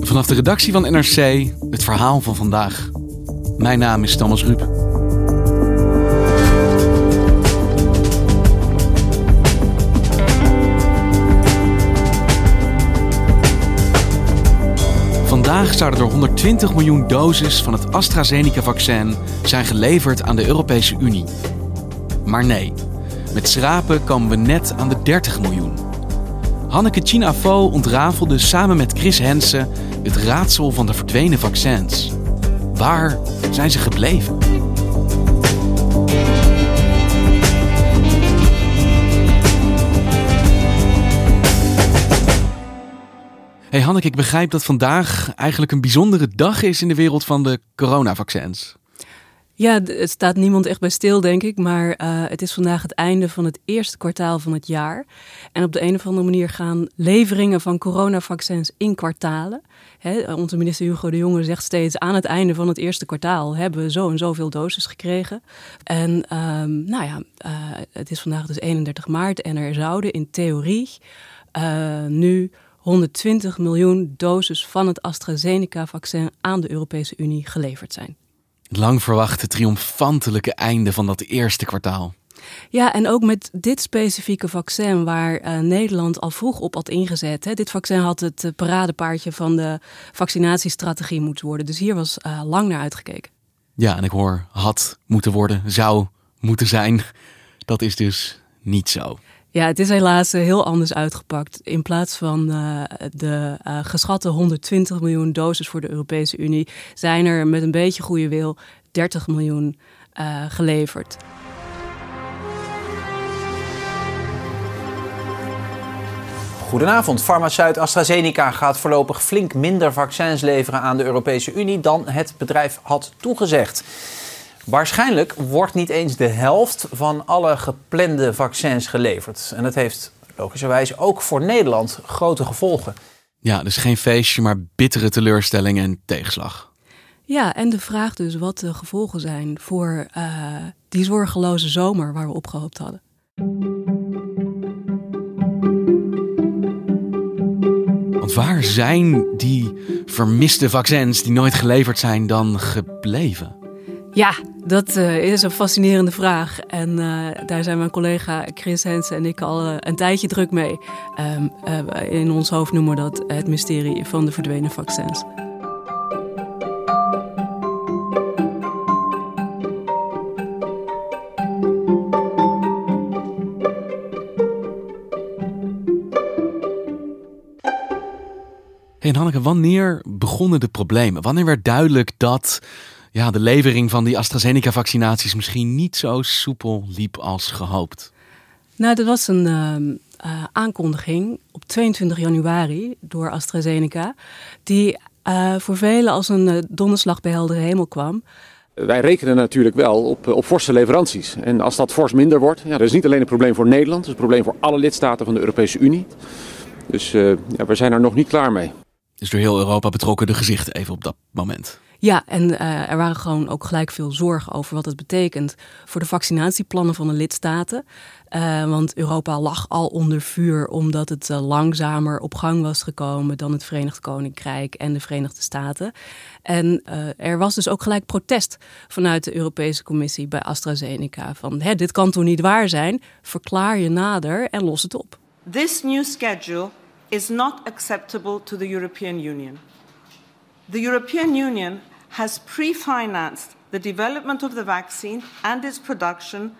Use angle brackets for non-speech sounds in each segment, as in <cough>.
Vanaf de redactie van NRC het verhaal van vandaag. Mijn naam is Thomas Ruip. Vandaag zouden er 120 miljoen doses van het AstraZeneca-vaccin zijn geleverd aan de Europese Unie. Maar nee, met schrapen komen we net aan de 30 miljoen. Hanneke Chinafo ontrafelde samen met Chris Hensen het raadsel van de verdwenen vaccins. Waar zijn ze gebleven? Hey Hanneke, ik begrijp dat vandaag eigenlijk een bijzondere dag is in de wereld van de coronavaccins. Ja, het staat niemand echt bij stil, denk ik. Maar uh, het is vandaag het einde van het eerste kwartaal van het jaar. En op de een of andere manier gaan leveringen van coronavaccins in kwartalen. He, onze minister Hugo de Jonge zegt steeds: aan het einde van het eerste kwartaal hebben we zo en zoveel doses gekregen. En um, nou ja, uh, het is vandaag dus 31 maart en er zouden in theorie uh, nu 120 miljoen doses van het AstraZeneca-vaccin aan de Europese Unie geleverd zijn. Het lang verwachte triomfantelijke einde van dat eerste kwartaal. Ja, en ook met dit specifieke vaccin waar uh, Nederland al vroeg op had ingezet. Hè. Dit vaccin had het uh, paradepaardje van de vaccinatiestrategie moeten worden. Dus hier was uh, lang naar uitgekeken. Ja, en ik hoor had moeten worden, zou moeten zijn. Dat is dus niet zo. Ja, het is helaas heel anders uitgepakt. In plaats van uh, de uh, geschatte 120 miljoen doses voor de Europese Unie, zijn er met een beetje goede wil 30 miljoen geleverd. Goedenavond. Farmaceut AstraZeneca gaat voorlopig flink minder vaccins leveren aan de Europese Unie dan het bedrijf had toegezegd. Waarschijnlijk wordt niet eens de helft van alle geplande vaccins geleverd. En dat heeft logischerwijs ook voor Nederland grote gevolgen. Ja, dus geen feestje, maar bittere teleurstelling en tegenslag. Ja, en de vraag dus wat de gevolgen zijn voor uh, die zorgeloze zomer waar we op gehoopt hadden. Want waar zijn die vermiste vaccins die nooit geleverd zijn dan gebleven? Ja, dat uh, is een fascinerende vraag. En uh, daar zijn mijn collega Chris Hensen en ik al uh, een tijdje druk mee. Um, in ons hoofd noemen we dat het mysterie van de verdwenen vaccins. Hey, Hanneke, wanneer begonnen de problemen? Wanneer werd duidelijk dat ja, de levering van die AstraZeneca-vaccinaties misschien niet zo soepel liep als gehoopt? Nou, dat was een uh, uh, aankondiging op 22 januari door AstraZeneca, die uh, voor velen als een donderslag bij heldere hemel kwam. Wij rekenen natuurlijk wel op, op forse leveranties. En als dat fors minder wordt, ja, dat is niet alleen een probleem voor Nederland, het is een probleem voor alle lidstaten van de Europese Unie. Dus ja, we zijn er nog niet klaar mee. Dus door heel Europa betrokken de gezichten even op dat moment. Ja, en uh, er waren gewoon ook gelijk veel zorgen over wat het betekent voor de vaccinatieplannen van de lidstaten. Uh, want Europa lag al onder vuur omdat het uh, langzamer op gang was gekomen dan het Verenigd Koninkrijk en de Verenigde Staten. En er was dus ook gelijk protest vanuit de Europese Commissie bij AstraZeneca van dit kan toch niet waar zijn, verklaar je nader en los het op. This new schedule is not acceptable to the European Union. The European Union has pre-financed the development of the vaccine and its production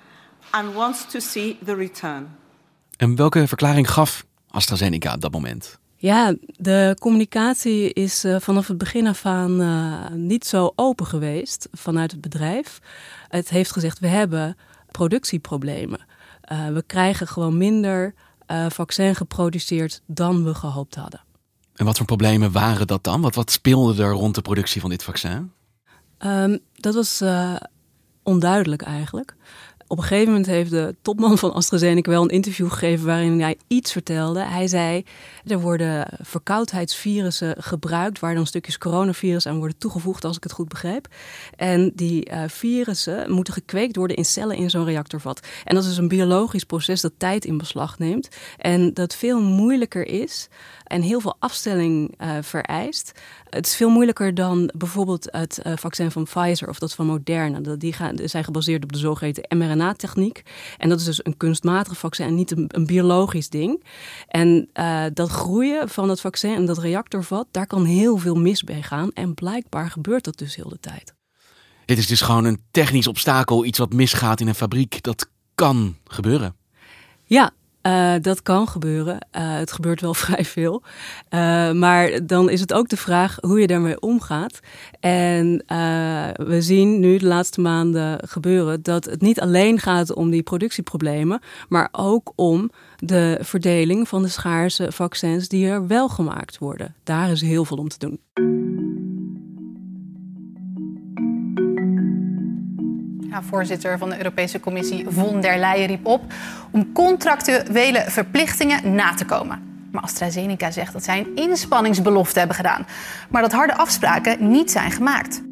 and wants to see the return. En welke verklaring gaf AstraZeneca op dat moment? Ja, de communicatie is uh, vanaf het begin af aan uh, niet zo open geweest vanuit het bedrijf. Het heeft gezegd: we hebben productieproblemen. Uh, we krijgen gewoon minder vaccin geproduceerd dan we gehoopt hadden. En wat voor problemen waren dat dan? Wat, wat speelde er rond de productie van dit vaccin? Um, dat was onduidelijk eigenlijk. Op een gegeven moment heeft de topman van AstraZeneca wel een interview gegeven waarin hij iets vertelde. Hij zei: er worden verkoudheidsvirussen gebruikt waar dan stukjes coronavirus aan worden toegevoegd, als ik het goed begrijp. En die uh, virussen moeten gekweekt worden in cellen in zo'n reactorvat. En dat is een biologisch proces dat tijd in beslag neemt en dat veel moeilijker is en heel veel afstelling uh, vereist. Het is veel moeilijker dan bijvoorbeeld het uh, vaccin van Pfizer of dat van Moderna. Die gaan, zijn gebaseerd op de zogeheten mRNA-techniek. En dat is dus een kunstmatig vaccin en niet een, een biologisch ding. En uh, dat groeien van dat vaccin en dat reactorvat, daar kan heel veel mis bij gaan. En blijkbaar gebeurt dat dus heel de tijd. Dit is dus gewoon een technisch obstakel, iets wat misgaat in een fabriek. Dat kan gebeuren. Ja, uh, dat kan gebeuren. Uh, het gebeurt wel <laughs> vrij veel. Uh, maar dan is het ook de vraag hoe je daarmee omgaat. En we zien nu de laatste maanden gebeuren dat het niet alleen gaat om die productieproblemen, maar ook om de verdeling van de schaarse vaccins die er wel gemaakt worden. Daar is heel veel om te doen. Ja, voorzitter van de Europese Commissie von der Leyen riep op om contractuele verplichtingen na te komen. Maar AstraZeneca zegt dat zij een inspanningsbelofte hebben gedaan, maar dat harde afspraken niet zijn gemaakt.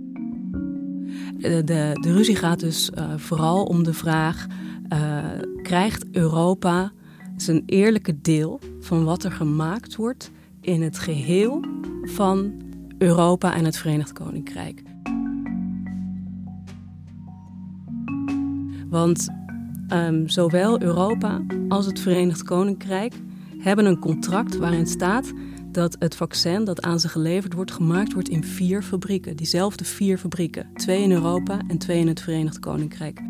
De, de, ruzie gaat dus uh, vooral om de vraag: uh, krijgt Europa zijn eerlijke deel van wat er gemaakt wordt in het geheel van Europa en het Verenigd Koninkrijk? Want um, zowel Europa als het Verenigd Koninkrijk hebben een contract waarin staat dat het vaccin dat aan ze geleverd wordt, gemaakt wordt in vier fabrieken. Diezelfde vier fabrieken. Twee in Europa en twee in het Verenigd Koninkrijk.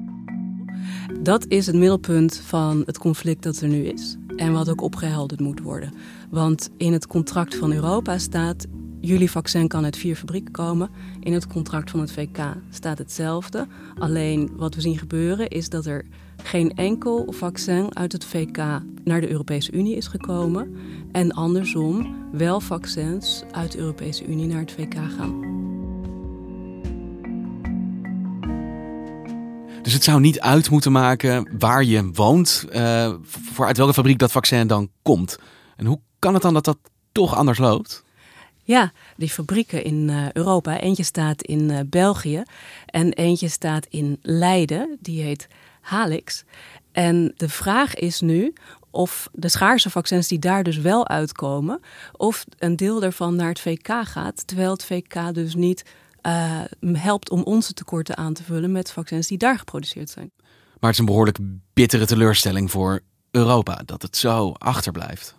Dat is het middelpunt van het conflict dat er nu is. En wat ook opgehelderd moet worden. Want in het contract van Europa staat Jullie vaccin kan uit vier fabrieken komen. In het contract van het VK staat hetzelfde. Alleen wat we zien gebeuren is dat er geen enkel vaccin uit het VK naar de Europese Unie is gekomen. En andersom wel vaccins uit de Europese Unie naar het VK gaan. Dus het zou niet uit moeten maken waar je woont, uh, voor uit welke fabriek dat vaccin dan komt. En hoe kan het dan dat dat toch anders loopt? Ja, die fabrieken in uh, Europa. Eentje staat in uh, België en eentje staat in Leiden. Die heet Halix. En de vraag is nu of de schaarse vaccins die daar dus wel uitkomen, of een deel daarvan naar het VK gaat, terwijl het VK dus niet uh, helpt om onze tekorten aan te vullen met vaccins die daar geproduceerd zijn. Maar het is een behoorlijk bittere teleurstelling voor Europa dat het zo achterblijft.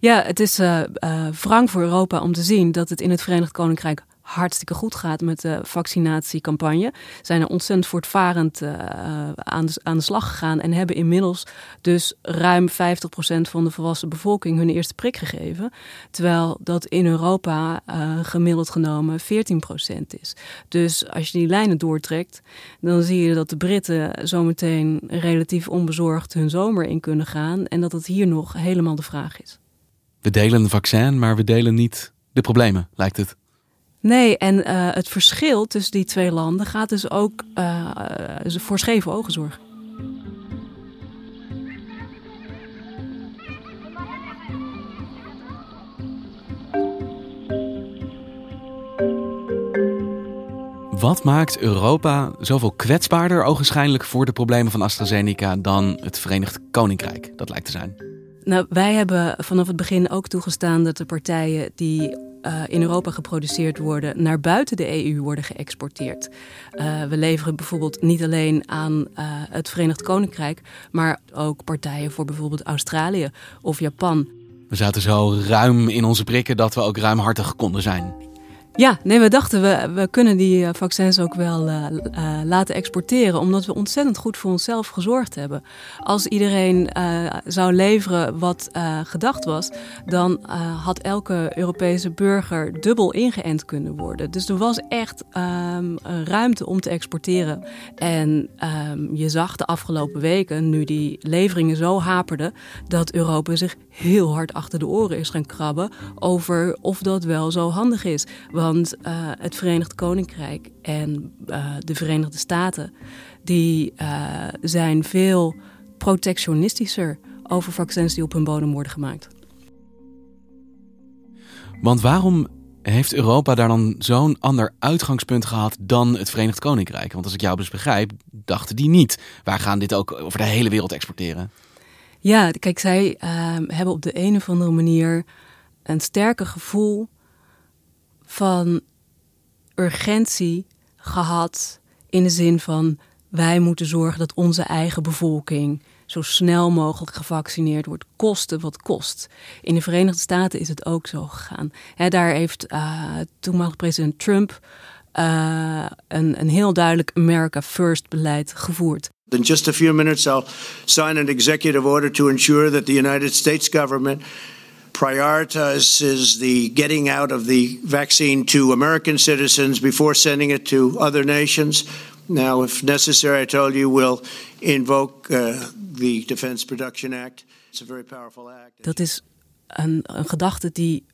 Ja, het is uh, wrang voor Europa om te zien dat het in het Verenigd Koninkrijk hartstikke goed gaat met de vaccinatiecampagne. Zijn er ontzettend voortvarend uh, aan, de, aan de slag gegaan en hebben inmiddels dus ruim 50% van de volwassen bevolking hun eerste prik gegeven. Terwijl dat in Europa uh, gemiddeld genomen 14% is. Dus als je die lijnen doortrekt, dan zie je dat de Britten zometeen relatief onbezorgd hun zomer in kunnen gaan en dat het hier nog helemaal de vraag is. We delen een vaccin, maar we delen niet de problemen, lijkt het. Nee, en uh, het verschil tussen die twee landen gaat dus ook uh, voor scheve ogen zorgen. Wat maakt Europa zoveel kwetsbaarder ogenschijnlijk voor de problemen van AstraZeneca dan het Verenigd Koninkrijk? Dat lijkt te zijn. Nou, wij hebben vanaf het begin ook toegestaan dat de partijen die uh, in Europa geproduceerd worden naar buiten de EU worden geëxporteerd. Uh, we leveren bijvoorbeeld niet alleen aan uh, het Verenigd Koninkrijk, maar ook partijen voor bijvoorbeeld Australië of Japan. We zaten zo ruim in onze prikken dat we ook ruimhartig konden zijn. Ja, nee, we dachten we, we kunnen die eh, vaccins ook wel uh, uh, laten exporteren, omdat we ontzettend goed voor onszelf gezorgd hebben. Als iedereen zou leveren wat gedacht was, dan had elke Europese burger dubbel ingeënt kunnen worden. Dus er was echt um, ruimte om te exporteren. En um, je zag de afgelopen weken, nu die leveringen zo haperden, dat Europa zich heel hard achter de oren is gaan krabben over of dat wel zo handig is. Want uh, het Verenigd Koninkrijk en uh, de Verenigde Staten, die uh, zijn veel protectionistischer over vaccins die op hun bodem worden gemaakt. Want waarom heeft Europa daar dan zo'n ander uitgangspunt gehad dan het Verenigd Koninkrijk? Want als ik jou dus begrijp, dachten die niet. Wij gaan dit ook over de hele wereld exporteren. Ja, kijk, zij hebben op de een of andere manier een sterker gevoel van urgentie gehad in de zin van wij moeten zorgen dat onze eigen bevolking zo snel mogelijk gevaccineerd wordt, koste wat kost. In de Verenigde Staten is het ook zo gegaan. daar heeft uh, toenmalig president Trump uh, een, een heel duidelijk America First beleid gevoerd. In just a few minutes, I'll sign an executive order to ensure that the United States government prioritizes the getting out of the vaccine to American citizens before sending it to other nations. Now, if necessary, I told you we'll invoke uh, the Defense Production Act. It's a very powerful act. Dat is een, een gedachte die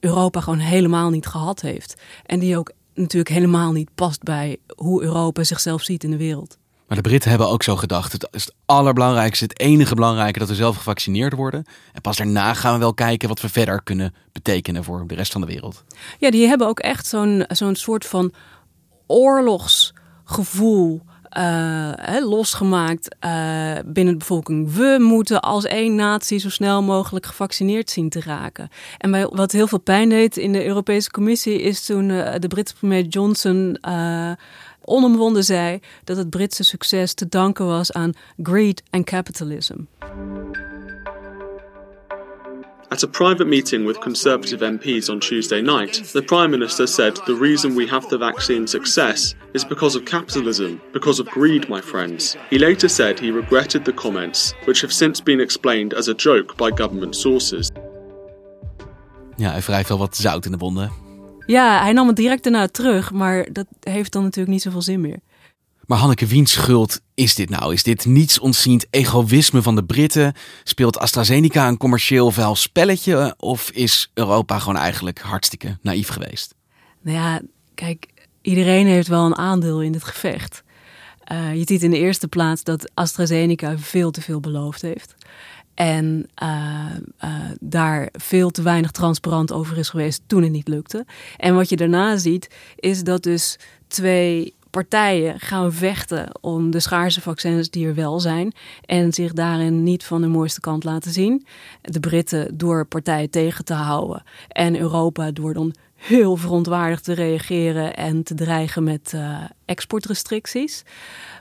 Europa gewoon helemaal niet gehad heeft. En die ook natuurlijk helemaal niet past bij hoe Europa zichzelf ziet in de wereld. Maar de Britten hebben ook zo gedacht. Het is het allerbelangrijkste, het enige belangrijke dat we zelf gevaccineerd worden. En pas daarna gaan we wel kijken wat we verder kunnen betekenen voor de rest van de wereld. Ja, die hebben ook echt zo'n soort van oorlogsgevoel uh, losgemaakt uh, binnen de bevolking. We moeten als één natie zo snel mogelijk gevaccineerd zien te raken. En wat heel veel pijn deed in de Europese Commissie is toen uh, de Britse premier Johnson onomwonden zei dat het Britse succes te danken was aan greed and capitalism. At a private meeting with Conservative MPs on Tuesday night, the Prime Minister said the reason we have the vaccine success is because of capitalism, because of greed, my friends. He later said he regretted the comments, which have since been explained as a joke by government sources. Ja, hij wrijft wel wat zout in de wonden. Ja, hij nam het direct daarna terug, maar dat heeft dan natuurlijk niet zoveel zin meer. Maar Hanneke, wiens schuld is dit nou? Is dit niets ontziend egoïsme van de Britten? Speelt AstraZeneca een commercieel vuil spelletje? Of is Europa gewoon eigenlijk hartstikke naïef geweest? Nou ja, kijk, iedereen heeft wel een aandeel in dit gevecht. Uh, je ziet in de eerste plaats dat AstraZeneca veel te veel beloofd heeft. En uh, uh, daar veel te weinig transparant over is geweest toen het niet lukte. En wat je daarna ziet, is dat dus twee partijen gaan vechten om de schaarse vaccins die er wel zijn. En zich daarin niet van de mooiste kant laten zien. De Britten door partijen tegen te houden. En Europa door dan heel verontwaardigd te reageren en te dreigen met uh, exportrestricties.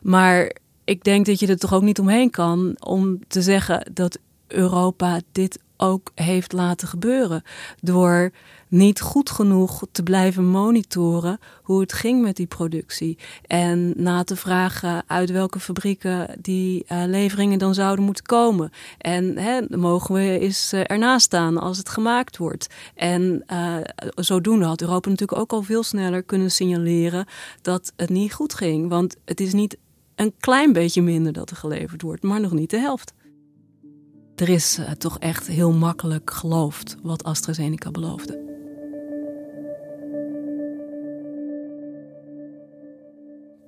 Maar ik denk dat je er toch ook niet omheen kan om te zeggen dat Europa dit ook heeft laten gebeuren. Door niet goed genoeg te blijven monitoren hoe het ging met die productie. En na te vragen uit welke fabrieken die uh, leveringen dan zouden moeten komen. En hè, mogen we eens uh, ernaast staan als het gemaakt wordt. En uh, zodoende had Europa natuurlijk ook al veel sneller kunnen signaleren dat het niet goed ging. Want het is niet een klein beetje minder dat er geleverd wordt, maar nog niet de helft. Er is uh, toch echt heel makkelijk geloofd wat AstraZeneca beloofde.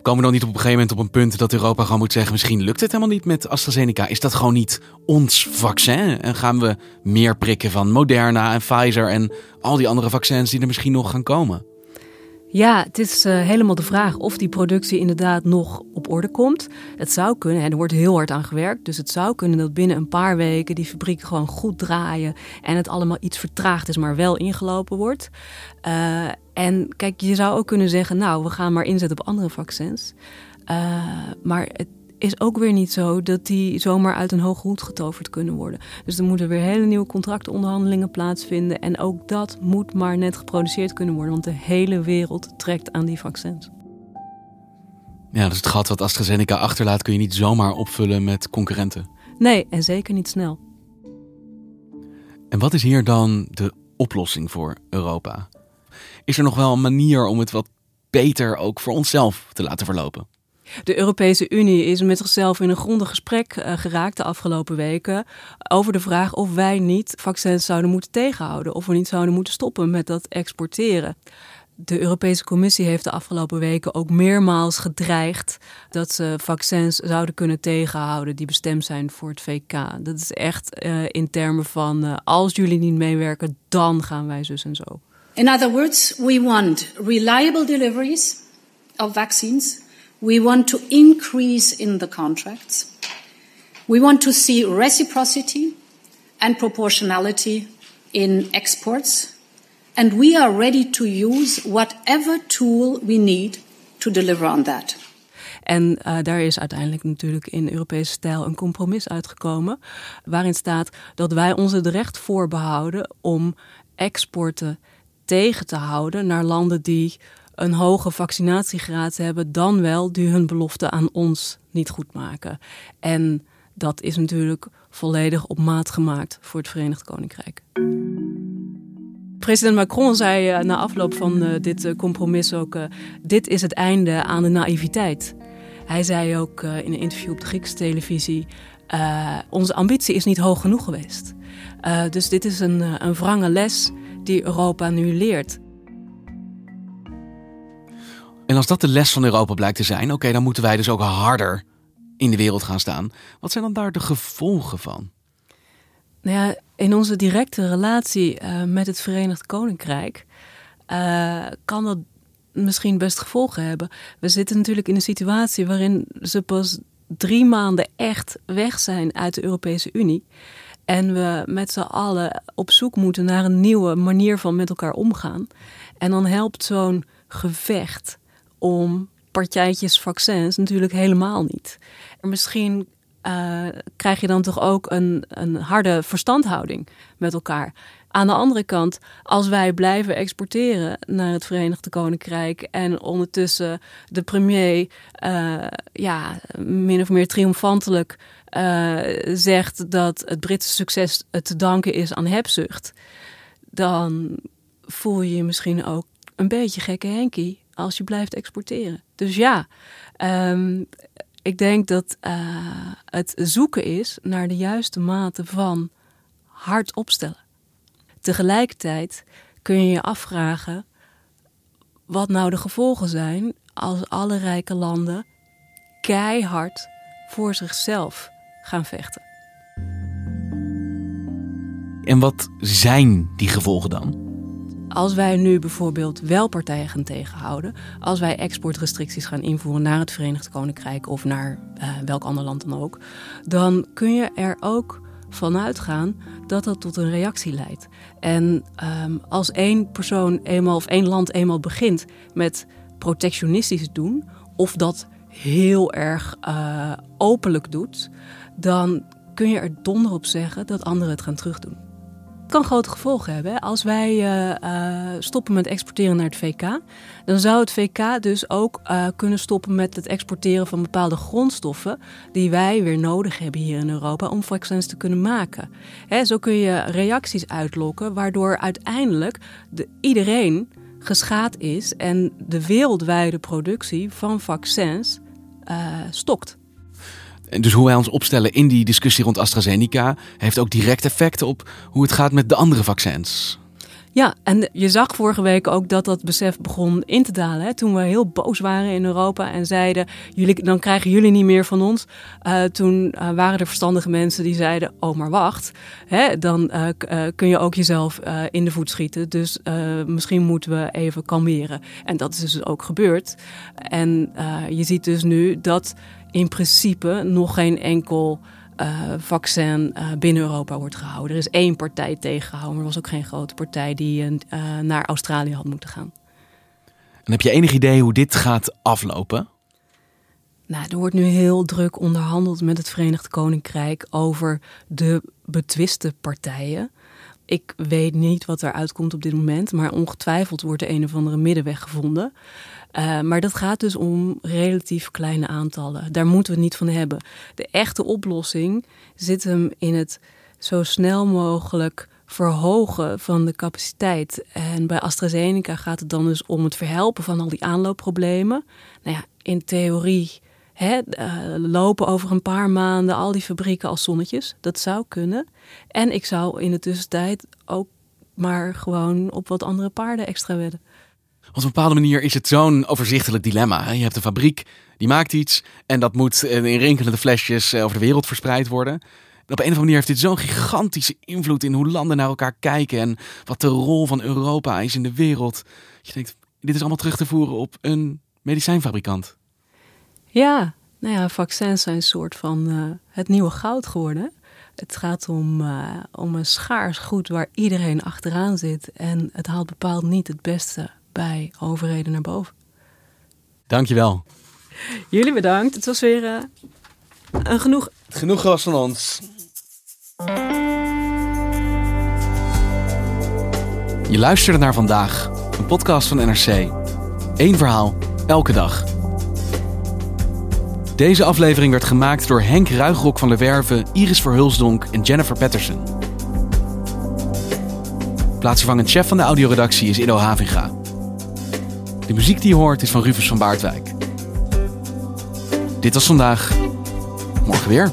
Komen we dan niet op een gegeven moment op een punt dat Europa gewoon moet zeggen: misschien lukt het helemaal niet met AstraZeneca? Is dat gewoon niet ons vaccin? En gaan we meer prikken van Moderna en Pfizer en al die andere vaccins die er misschien nog gaan komen? Ja, het is uh, helemaal de vraag of die productie inderdaad nog op orde komt. Het zou kunnen, hè, er wordt heel hard aan gewerkt. Dus het zou kunnen dat binnen een paar weken die fabrieken gewoon goed draaien. En het allemaal iets vertraagd is, maar wel ingelopen wordt. Uh, en kijk, je zou ook kunnen zeggen, nou, we gaan maar inzetten op andere vaccins. Uh, maar het is ook weer niet zo dat die zomaar uit een hoge hoed getoverd kunnen worden. Dus er moeten weer hele nieuwe contractonderhandelingen plaatsvinden. En ook dat moet maar net geproduceerd kunnen worden, want de hele wereld trekt aan die vaccins. Ja, dus het gat wat AstraZeneca achterlaat kun je niet zomaar opvullen met concurrenten. Nee, en zeker niet snel. En wat is hier dan de oplossing voor Europa? Is er nog wel een manier om het wat beter ook voor onszelf te laten verlopen? De Europese Unie is met zichzelf in een grondig gesprek uh, geraakt de afgelopen weken over de vraag of wij niet vaccins zouden moeten tegenhouden, of we niet zouden moeten stoppen met dat exporteren. De Europese Commissie heeft de afgelopen weken ook meermaals gedreigd dat ze vaccins zouden kunnen tegenhouden die bestemd zijn voor het VK. Dat is echt uh, in termen van uh, als jullie niet meewerken, dan gaan wij zus en zo. In other words, we want reliable deliveries of vaccines We want to increase in the contracts. We want to see reciprocity and proportionality in exports. And we are ready to use whatever tool we need to deliver on that. En uh, daar is uiteindelijk natuurlijk in Europese stijl een compromis uitgekomen. Waarin staat dat wij ons het recht voorbehouden om exporten tegen te houden naar landen die een hoge vaccinatiegraad hebben, dan wel die hun belofte aan ons niet goed maken. En dat is natuurlijk volledig op maat gemaakt voor het Verenigd Koninkrijk. President Macron zei uh, na afloop van uh, dit uh, compromis ook: dit is het einde aan de naïviteit. Hij zei ook in een interview op de Griekse televisie: onze ambitie is niet hoog genoeg geweest. dus dit is een, een wrange les die Europa nu leert. En als dat de les van Europa blijkt te zijn, oké, dan moeten wij dus ook harder in de wereld gaan staan. Wat zijn dan daar de gevolgen van? Nou ja, in onze directe relatie uh, met het Verenigd Koninkrijk uh, kan dat misschien best gevolgen hebben. We zitten natuurlijk in een situatie waarin ze pas drie maanden echt weg zijn uit de Europese Unie. En we met z'n allen op zoek moeten naar een nieuwe manier van met elkaar omgaan. En dan helpt zo'n gevecht om partijtjes vaccins natuurlijk helemaal niet. En misschien uh, krijg je dan toch ook een, een harde verstandhouding met elkaar. Aan de andere kant, als wij blijven exporteren naar het Verenigd Koninkrijk en ondertussen de premier uh, ja, min of meer triomfantelijk uh, zegt dat het Britse succes te danken is aan hebzucht, dan voel je je misschien ook een beetje gekke Henkie als je blijft exporteren. Dus ja, um, ik denk dat uh, het zoeken is naar de juiste mate van hard opstellen. Tegelijkertijd kun je je afvragen wat nou de gevolgen zijn als alle rijke landen keihard voor zichzelf gaan vechten. En wat zijn die gevolgen dan? Als wij nu bijvoorbeeld wel partijen gaan tegenhouden, als wij exportrestricties gaan invoeren naar het Verenigd Koninkrijk of naar uh, welk ander land dan ook, dan kun je er ook vanuit gaan dat dat tot een reactie leidt. En um, als één persoon eenmaal of één land eenmaal begint met protectionistisch doen, of dat heel erg uh, openlijk doet, dan kun je er donder op zeggen dat anderen het gaan terugdoen kan grote gevolgen hebben. Als wij uh, uh, stoppen met exporteren naar het VK, dan zou het VK dus ook uh, kunnen stoppen met het exporteren van bepaalde grondstoffen die wij weer nodig hebben hier in Europa om vaccins te kunnen maken. Hè, zo kun je reacties uitlokken, waardoor uiteindelijk de, iedereen geschaad is en de wereldwijde productie van vaccins stokt. Dus hoe wij ons opstellen in die discussie rond AstraZeneca heeft ook direct effect op hoe het gaat met de andere vaccins. Ja, en je zag vorige week ook dat dat besef begon in te dalen. Hè? Toen we heel boos waren in Europa en zeiden: jullie, dan krijgen jullie niet meer van ons. Uh, toen uh, waren er verstandige mensen die zeiden: Oh, maar wacht, hè? dan uh, kun je ook jezelf in de voet schieten. Dus misschien moeten we even kalmeren. En dat is dus ook gebeurd. En je ziet dus nu dat in principe nog geen enkel uh, vaccin uh, binnen Europa wordt gehouden. Er is één partij tegengehouden, maar er was ook geen grote partij die uh, naar Australië had moeten gaan. En heb je enig idee hoe dit gaat aflopen? Nou, er wordt nu heel druk onderhandeld met het Verenigd Koninkrijk over de betwiste partijen. Ik weet niet wat er uitkomt op dit moment, maar ongetwijfeld wordt er een of andere middenweg gevonden. Uh, maar dat gaat dus om relatief kleine aantallen. Daar moeten we het niet van hebben. De echte oplossing zit hem in het zo snel mogelijk verhogen van de capaciteit. En bij AstraZeneca gaat het dan dus om het verhelpen van al die aanloopproblemen. Nou ja, in theorie uh, lopen over een paar maanden al die fabrieken als zonnetjes. Dat zou kunnen. En ik zou in de tussentijd ook maar gewoon op wat andere paarden extra wedden. Op een bepaalde manier is het zo'n overzichtelijk dilemma. Je hebt een fabriek, die maakt iets en dat moet in rinkelende flesjes eh, over de wereld verspreid worden. En op een of andere manier heeft dit zo'n gigantische invloed in hoe landen naar elkaar kijken en wat de rol van Europa is in de wereld. Je denkt, dit is allemaal terug te voeren op een medicijnfabrikant. Ja, nou ja, vaccins zijn een soort van uh, het nieuwe goud geworden. Het gaat om, uh, om een schaars goed waar iedereen achteraan zit. En het haalt bepaald niet het beste bij overheden naar boven. Dankjewel. Jullie bedankt. Het was weer uh, een genoeg. Genoeg was van ons. Je luisterde naar vandaag, een podcast van NRC. Eén verhaal, elke dag. Deze aflevering werd gemaakt door Henk Ruigrok van der Werven, Iris Verhulsdonk en Jennifer Patterson. Plaatsvervangend chef van de audioredactie is Ido Havinga. De muziek die je hoort is van Rufus van Baardwijk. Dit was vandaag. Morgen weer.